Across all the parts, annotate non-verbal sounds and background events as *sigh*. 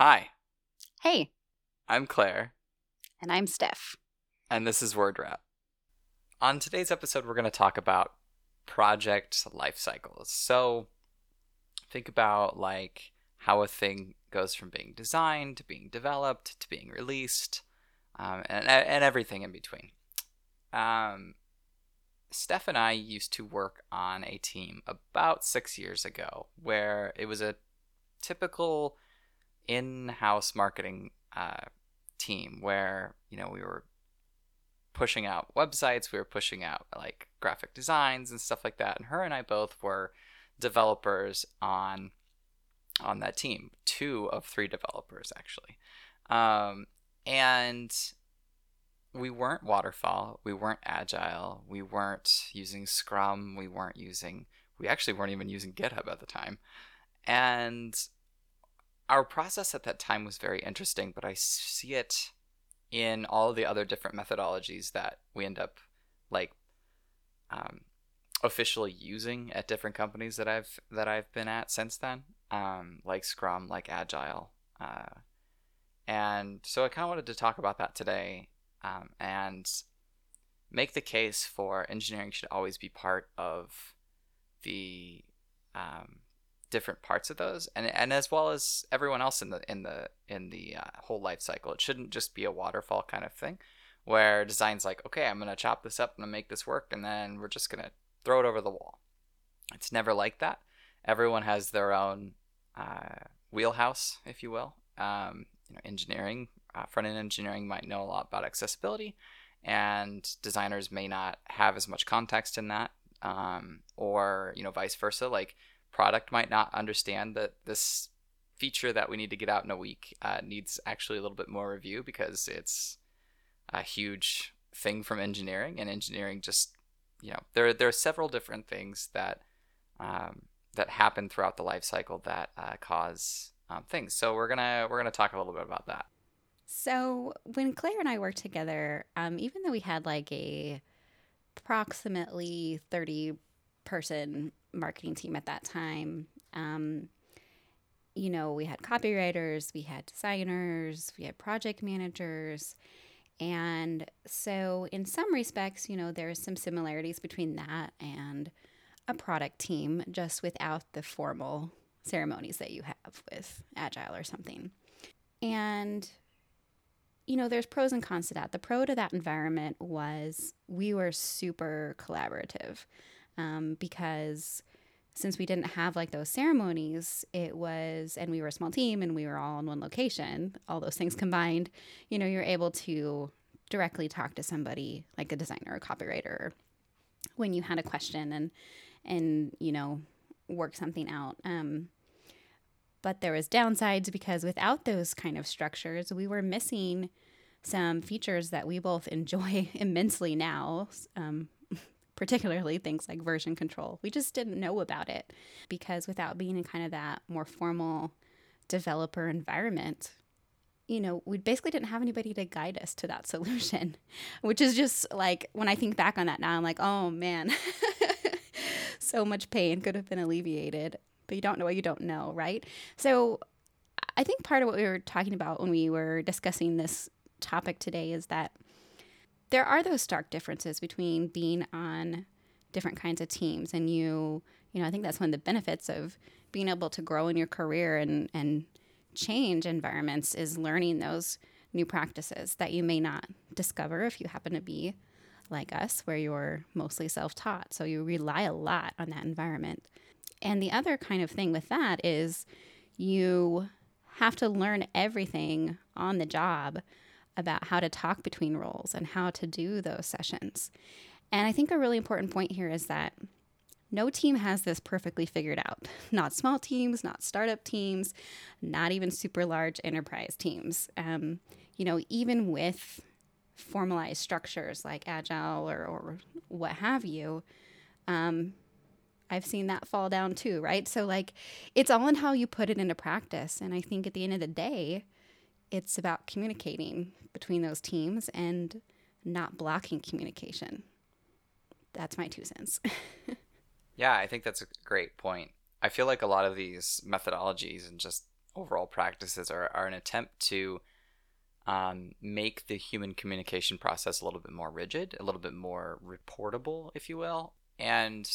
Hi, Hey, I'm Claire, and I'm Steph. and this is Word Wrap. On today's episode, we're going to talk about project life cycles. So, think about like how a thing goes from being designed to being developed to being released, um, and and everything in between. Um, Steph and I used to work on a team about six years ago, where it was a typical in-house marketing uh, team where you know we were pushing out websites we were pushing out like graphic designs and stuff like that. And her and i both were developers on on that team two of three developers actually. Um, and we weren't waterfall we weren't agile we weren't using scrum we weren't using we actually weren't even using github at the time. And our process at that time was very interesting, but I see it in all the other different methodologies that we end up like um, officially using at different companies that I've that I've been at since then, um, like Scrum, like Agile, uh, and so I kind of wanted to talk about that today um, and make the case for engineering should always be part of the um, different parts of those and and as well as everyone else in the in the in the uh, whole life cycle. It shouldn't just be a waterfall kind of thing where design's like okay i'm going to chop this up and make this work and then we're just going to throw it over the wall. It's never like that. Everyone has their own uh, wheelhouse if you will. Um, you know engineering uh, front end engineering might know a lot about accessibility and designers may not have as much context in that um, or you know vice versa. Like product might not understand that this feature that we need to get out in a week uh, needs actually a little bit more review because it's a huge thing from engineering and engineering just you know there there are several different things that um, that happen throughout the life cycle that uh, cause um, things. So we're gonna we're gonna talk a little bit about that. So, when Claire and I worked together, um, even though we had like a approximately 30 person marketing team at that time, um, you know, we had copywriters, we had designers, we had project managers. And so, in some respects, you know, there's some similarities between that and a product team, just without the formal ceremonies that you have with Agile or something. And, you know, there's pros and cons to that. The pro to that environment was we were super collaborative um, because since we didn't have like those ceremonies, it was, and we were a small team and we were all in one location, all those things combined, you know, you're able to directly talk to somebody like a designer or copywriter when you had a question and, and, you know, work something out. Um, but there was downsides because without those kind of structures, we were missing some features that we both *laughs* enjoy immensely now. Um, particularly things like version control. We just didn't know about it because without being in kind of that more formal developer environment, you know, we basically didn't have anybody to guide us to that *laughs* solution, which is just like when I think back on that now, I'm like, oh man, *laughs* so much pain could have been alleviated, but you don't know what you don't know, right? So I think part of what we were talking about when we were discussing this topic today is that there are those stark differences between being on different kinds of teams and you you know i think that's one of the benefits of being able to grow in your career and and change environments is learning those new practices that you may not discover if you happen to be like us where you're mostly self-taught. So you rely a lot on that environment. And the other kind of thing with that is you have to learn everything on the job about how to talk between roles and how to do those sessions. And I think a really important point here is that no team has this perfectly figured out. *laughs* Not small teams, not startup teams, not even super large enterprise teams. Um, you know, even with formalized structures like Agile or, or what have you, um, I've seen that fall down too, right? So, like, it's all in how you put it into practice. And I think at the end of the day, it's about communicating between those teams and not blocking communication. That's my two cents. *laughs* yeah i think that's a great point i feel like a lot of these methodologies and just overall practices are, are an attempt to um, make the human communication process a little bit more rigid, a little bit more reportable, if you will. And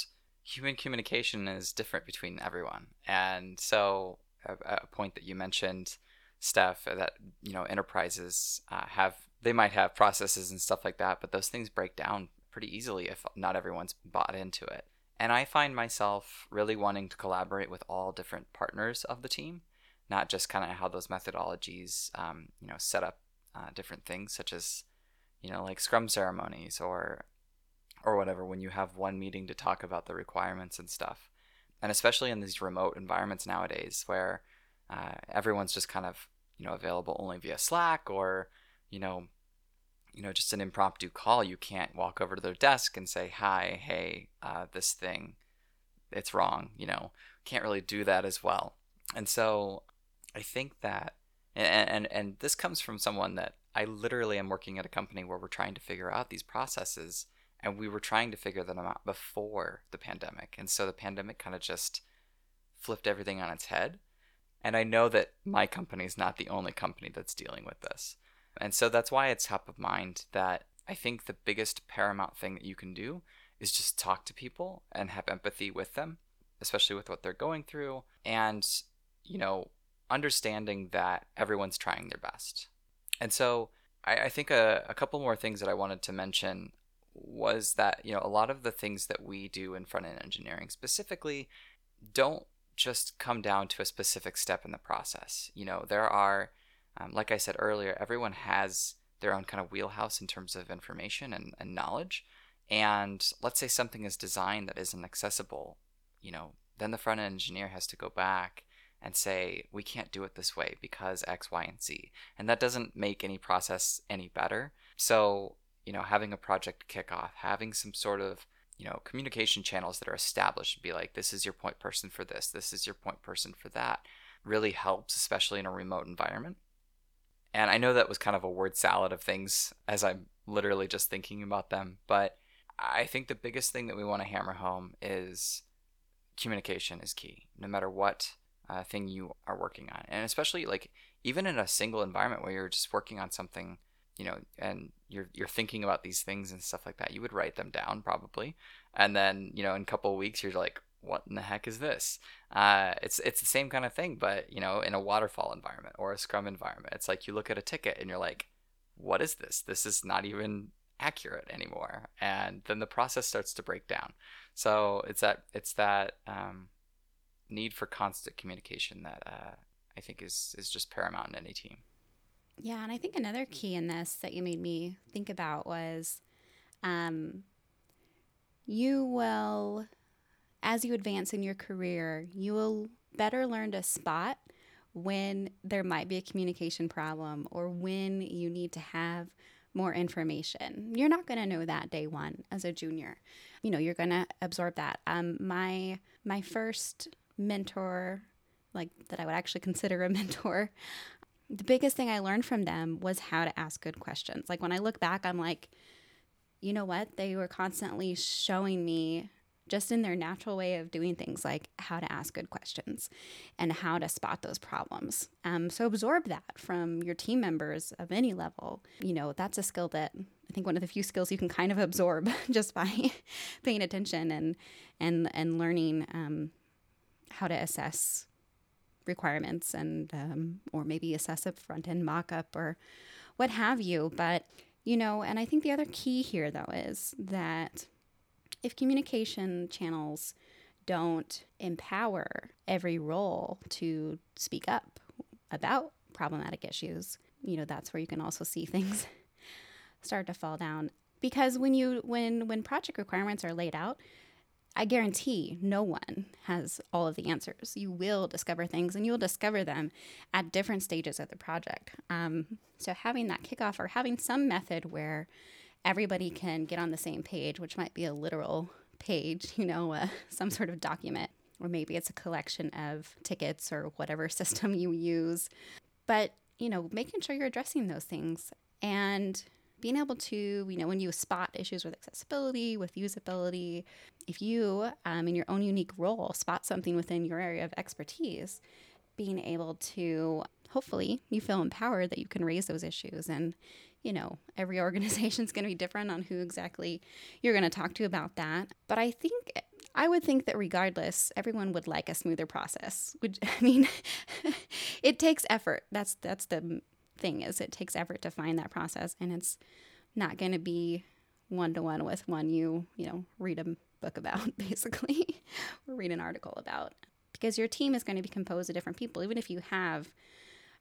human communication is different between everyone. And so, a, a point that you mentioned, Steph, that you know enterprises uh, have they might have processes and stuff like that, but those things break down pretty easily if not everyone's bought into it. And I find myself really wanting to collaborate with all different partners of the team, not just kind of how those methodologies, um, you know, set up uh, different things such as, you know, like Scrum ceremonies or, or whatever. When you have one meeting to talk about the requirements and stuff, and especially in these remote environments nowadays where uh, everyone's just kind of you know available only via Slack or you know you know just an impromptu call you can't walk over to their desk and say hi hey uh, this thing it's wrong you know can't really do that as well. And so i think that and and, and this comes from someone that i literally am working at a company where we're trying to figure out these processes and we were trying to figure them out before the pandemic. And so the pandemic kind of just flipped everything on its head and i know that my company is not the only company that's dealing with this and so that's why it's top of mind that I think the biggest paramount thing that you can do is just talk to people and have empathy with them, especially with what they're going through. And, you know, understanding that everyone's trying their best. And so I, I think a, a couple more things that I wanted to mention was that, you know, a lot of the things that we do in front end engineering specifically don't just come down to a specific step in the process. You know, there are um, like I said earlier, everyone has their own kind of wheelhouse in terms of information and, and knowledge. And let's say something is designed that isn't accessible, you know, then the front end engineer has to go back and say, we can't do it this way because X, Y, and Z. And that doesn't make any process any better. So, you know, having a project kickoff, having some sort of you know communication channels that are established be like this is your point person for this this is your point person for that really helps especially in a remote environment and I know that was kind of a word salad of things as I'm literally just thinking about them. But I think the biggest thing that we want to hammer home is communication is key, no matter what uh, thing you are working on. And especially like even in a single environment where you're just working on something, you know, and you're you're thinking about these things and stuff like that, you would write them down probably. And then, you know, in a couple of weeks you're like, what in the heck is this? Uh, it's it's the same kind of thing, but you know, in a waterfall environment or a Scrum environment, it's like you look at a ticket and you're like, what is this? This is not even accurate anymore, and then the process starts to break down. So it's that it's that um, need for constant communication that uh, I think is is just paramount in any team. Yeah, and I think another key in this that you made me think about was um, you will as you advance in your career, you will better learn to spot when there might be a communication problem or when you need to have more information. You're not going to know that day one as a junior. You know, you're going to absorb that. Um, my my first mentor, like that I would actually *laughs* consider a mentor, the biggest thing I learned from them was how to ask good questions. Like when I look back, I'm like, you know what? They were constantly showing me just in their natural way of doing things like how to ask good questions and how to spot those problems. Um, so absorb that from your team members of any level. You know, that's a skill that I think one of the few skills you can kind of absorb *laughs* just by paying attention and and and learning um, how to assess requirements and um, or maybe assess a front end mock up or what have you. But you know, and I think the other key here though is that if communication channels don't empower every role to speak up about problematic issues, you know, that's where you can also see *laughs* things start to fall down. Because when you when when project requirements are laid out, I guarantee no one has all of the answers. You will discover things and you'll discover them at different stages of the project. Um, so, having that kickoff or having some method where everybody can get on the same page, which might be a literal page, you know, uh, *laughs* some sort of document, or maybe it's a collection of tickets or whatever *laughs* system you use. But, you know, making sure you're addressing those things and being able to, you know, when you spot issues with accessibility, with usability, if you, um, in your own unique role, spot something within your area of expertise, being able to hopefully you feel empowered that you can raise those issues and you know every *laughs* organization is going to be different on who exactly you're going to talk to about that. But i think i would think that regardless everyone would like a smoother process which *laughs* i mean *laughs* it takes effort. That's that's the thing is it takes effort to find that process and it's not going to be one to one with one you you know read a book about *laughs* basically or read an article about. Because your team is going to be composed of different people. Even if you have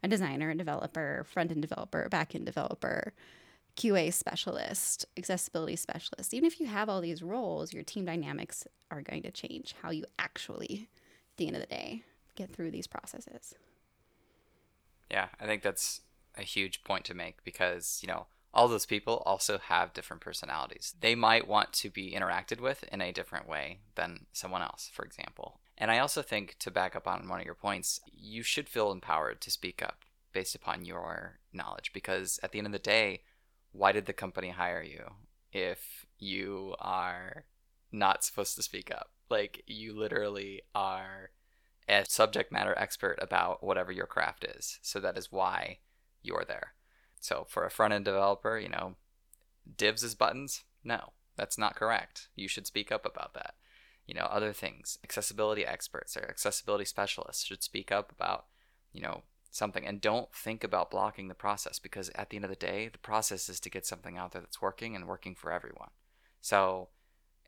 a designer a developer front end developer back end developer qa specialist accessibility specialist even if you have all these roles your team dynamics are going to change how you actually at the end of the day get through these processes. Yeah i think that's a huge point to make because you know all those people also have different personalities. They might want to be interacted with in a different way than someone else, for example. And I also think, to back up on one of your points, you should feel empowered to speak up based upon your knowledge because at the end of the day, why did the company hire you if you are not supposed to speak up? Like, you literally are a subject matter expert about whatever your craft is. So that is why you're there. So for a front end developer, you know, divs as buttons? No, that's not correct. You should speak up about that. You know, other things, accessibility experts or accessibility specialists should speak up about, you know, something and don't think about blocking the process because at the end of the day, the process is to get something out there that's working and working for everyone. So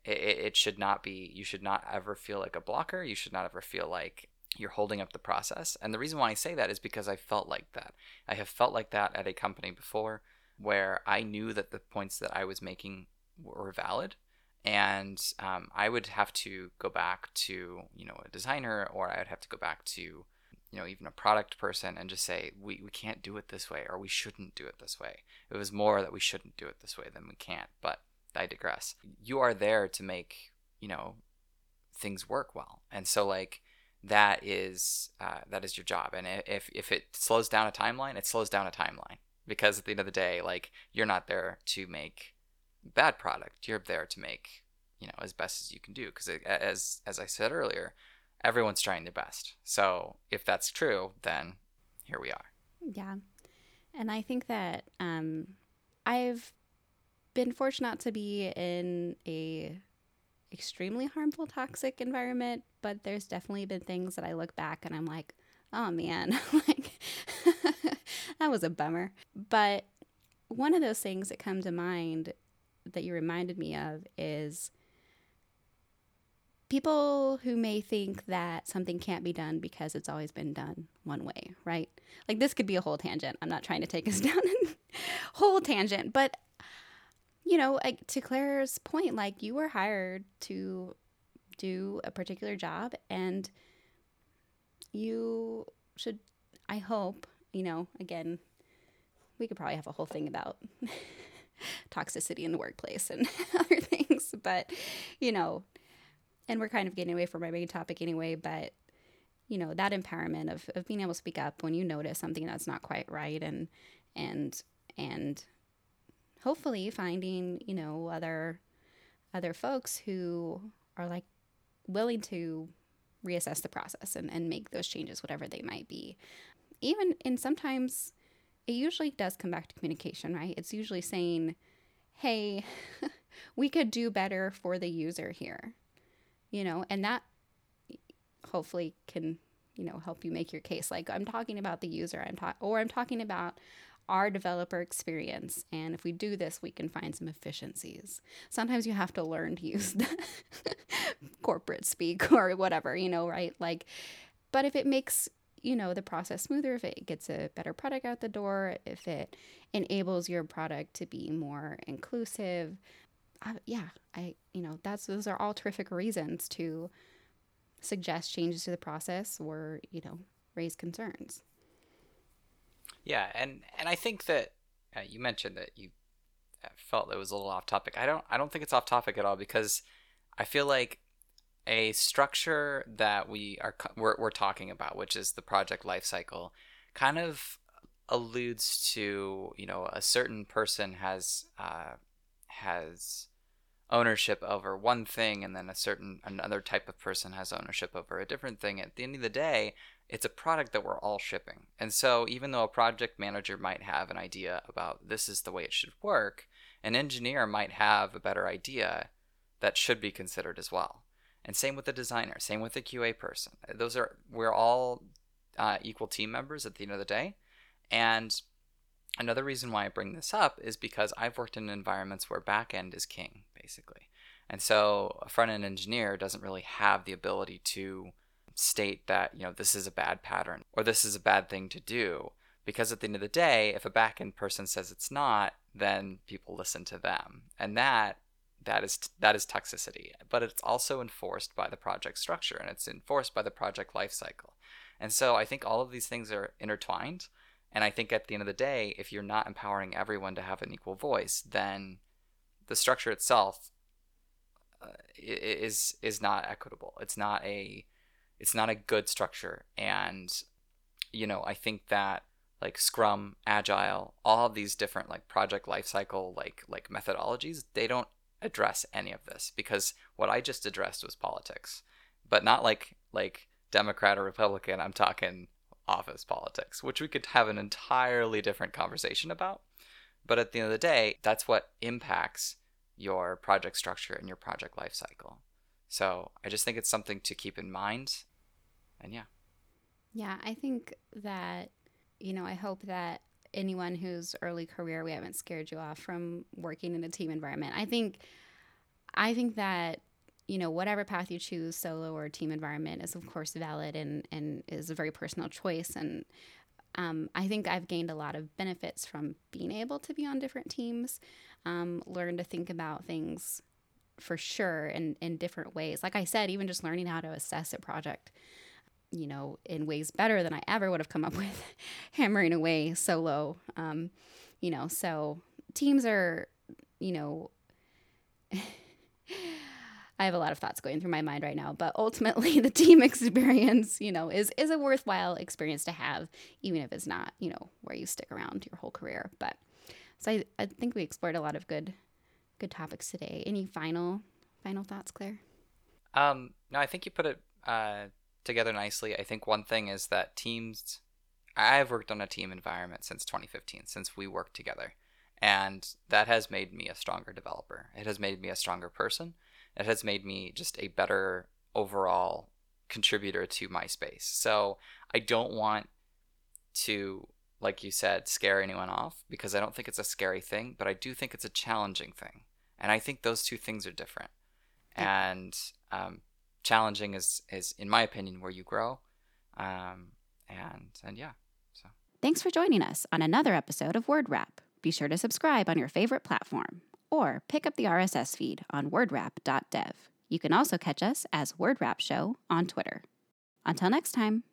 it, it should not be, you should not ever feel like a blocker. You should not ever feel like you're holding up the process. And the reason why I say that is because I felt like that. I have felt like that at a company before where I knew that the points that I was making were valid. And um, I would have to go back to, you know, a designer or I would have to go back to, you know, even a product person and just say, we, we can't do it this way or we shouldn't do it this way. It was more that we shouldn't do it this way than we can't. But I digress. You are there to make, you know, things work well. And so, like, that is uh, that is your job. And if if it slows down a timeline, it slows down a timeline because at the end of the day, like you're not there to make bad product. You're there to make you know as best as you can do because as as I said earlier, everyone's trying their best. So if that's true, then here we are. Yeah, and I think that um, I've been fortunate to be in a extremely harmful toxic environment but there's definitely been things that i look back and i'm like oh man *laughs* like *laughs* that was a bummer but one of those things that come to mind that you reminded me of is people who may think that something can't be done because it's always been done one way, right? Like this could be a whole tangent. I'm not trying to take us *laughs* down a whole tangent, but you know, like, to Claire's point, like you were hired to do a particular job and you should, I hope, you know, again, we could probably have a whole thing about *laughs* toxicity in the workplace and *laughs* other things, but, you know, and we're kind of getting away from my main topic anyway, but you know that empowerment of, of being able to speak up when you notice something that's not quite right and and and hopefully finding, you know, other other folks who are like willing to reassess the process and, and make those changes, whatever they might be. Even and sometimes it usually does come back to communication, right? It's usually saying, Hey, *laughs* we could do better for the user here. You know, and that hopefully can, you know, help you make your case. Like I'm talking about the user, I'm talking or I'm talking about our developer experience. And if we do this, we can find some efficiencies. Sometimes you have to learn to use *laughs* corporate speak *laughs* or whatever, you know, right? Like, but if it makes you know the process smoother if it gets a better product out the door if it enables your product to be more inclusive uh, yeah i you know that's those are all terrific reasons to suggest changes to the process or you know raise concerns yeah, and and I think that uh, you mentioned that you uh, felt it was a little off topic. I don't I don't think it's off topic at all because I feel like a structure that we are we're, we're talking about, which is the project life cycle, kind of alludes to you know a certain person has uh, has ownership over one thing and then a certain another type of person has ownership over a different thing. At the end of the day it's a product that we're all shipping. And so even though a project manager might have an idea about this is the way it should work an engineer might have a better idea that should be considered as well. And same with the designer same with the qa person. Those are we're all uh, equal team members at the end of the day. And another reason why I bring this up is because I've worked in environments where backend is king, basically. And so a front end engineer doesn't really have the ability to state that, you know, this is a bad pattern or this is a bad thing to do. Because at the end of the day, if a back end person says it's not, then people listen to them. And that that is that is toxicity. But it's also enforced by the project structure and it's enforced by the project lifecycle. And so I think all of these things are intertwined. And I think at the end of the day, if you're not empowering everyone to have an equal voice, then the structure itself uh, is is not equitable. It's not a it's not a good structure. And you know, I think that like Scrum, Agile, all of these different like project lifecycle like like methodologies, they don't address any of this because what I just addressed was politics, but not like like Democrat or Republican. I'm talking office politics, which we could have an entirely different conversation about. But at the end of the day, that's what impacts your project structure and your project lifecycle. So I just think it's something to keep in mind. And yeah. Yeah, I think that, you know, I hope that anyone whose early career we haven't scared you off from working in a team environment. I think I think that you know, whatever path you choose, solo or team environment, is of course valid and, and is a very personal choice. And um, I think I've gained a lot of benefits from being able to be on different teams, um, learn to think about things for sure in, in different ways. Like I said, even just learning how to assess a project, you know, in ways better than I ever would have come up *laughs* with hammering away solo. Um, you know, so teams are, you know, *laughs* I have a lot of thoughts going through my mind right now, but ultimately *laughs* the team experience, you know, is is a worthwhile experience to have, even if it's not, you know, where you stick around your whole career. But so I, I think we explored a lot of good good topics today. Any final final thoughts, Claire? Um, no, I think you put it uh, together nicely. I think one thing is that teams. I've worked on a team environment since 2015, since we worked together, and that has made me a stronger developer. It has made me a stronger person it has made me just a better overall contributor to my space. So I don't want to, like you said, scare anyone off because I don't think it's a scary thing, but I do think it's a challenging thing. And I think those two things are different. And um, challenging is, is, in my opinion, where you grow. Um, and and yeah. So thanks for joining us on another episode of Word Wrap. Be sure to subscribe on your favorite platform or pick up the RSS feed on wordwrap.dev. You can also catch us as Word Wrap Show on Twitter. Until next time.